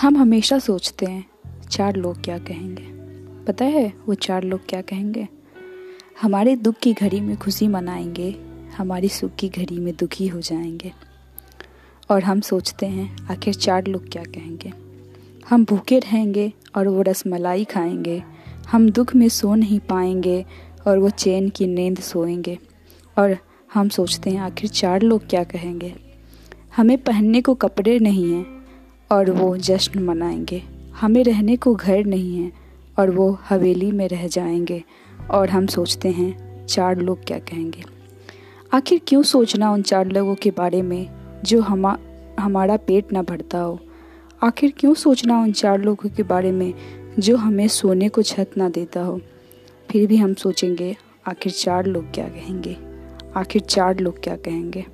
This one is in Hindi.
हम हमेशा सोचते हैं, चार लोग क्या कहेंगे? पता है वो चार लोग क्या कहेंगे? हमारे दुख की घड़ी में खुशी मनाएँगे, हमारी सुख की घड़ी में दुखी हो जाएँगे। और हम सोचते हैं, आखिर चार लोग क्या कहेंगे? हम भूखे रहेंगे और वो रसमलाई खाएँगे, हम दुख में सो नहीं पाएँगे और वो चैन की नींद सोएँगे। और हम सोचते हैं, आखिर चार लोग क्या कहेंगे? हमें पहनने को कपड़े नहीं हैं और वो जश्न मनाएँगे। हमें रहने को घर नहीं है और वो हवेली में रह जाएँगे और हम सोचते हैं, चार लोग क्या कहेंगे? आखिर क्यों सोचना उन चार लोगों के बारे में जो हमा, हमारा पेट ना भरता हो? आखिर क्यों सोचना उन चार लोगों के बारे में जो हमें सोने को छत ना देता हो? फिर भी हम सोचेंगे, आखिर चार लोग क्या कहेंगे? आखिर चार लोग क्या कहेंगे?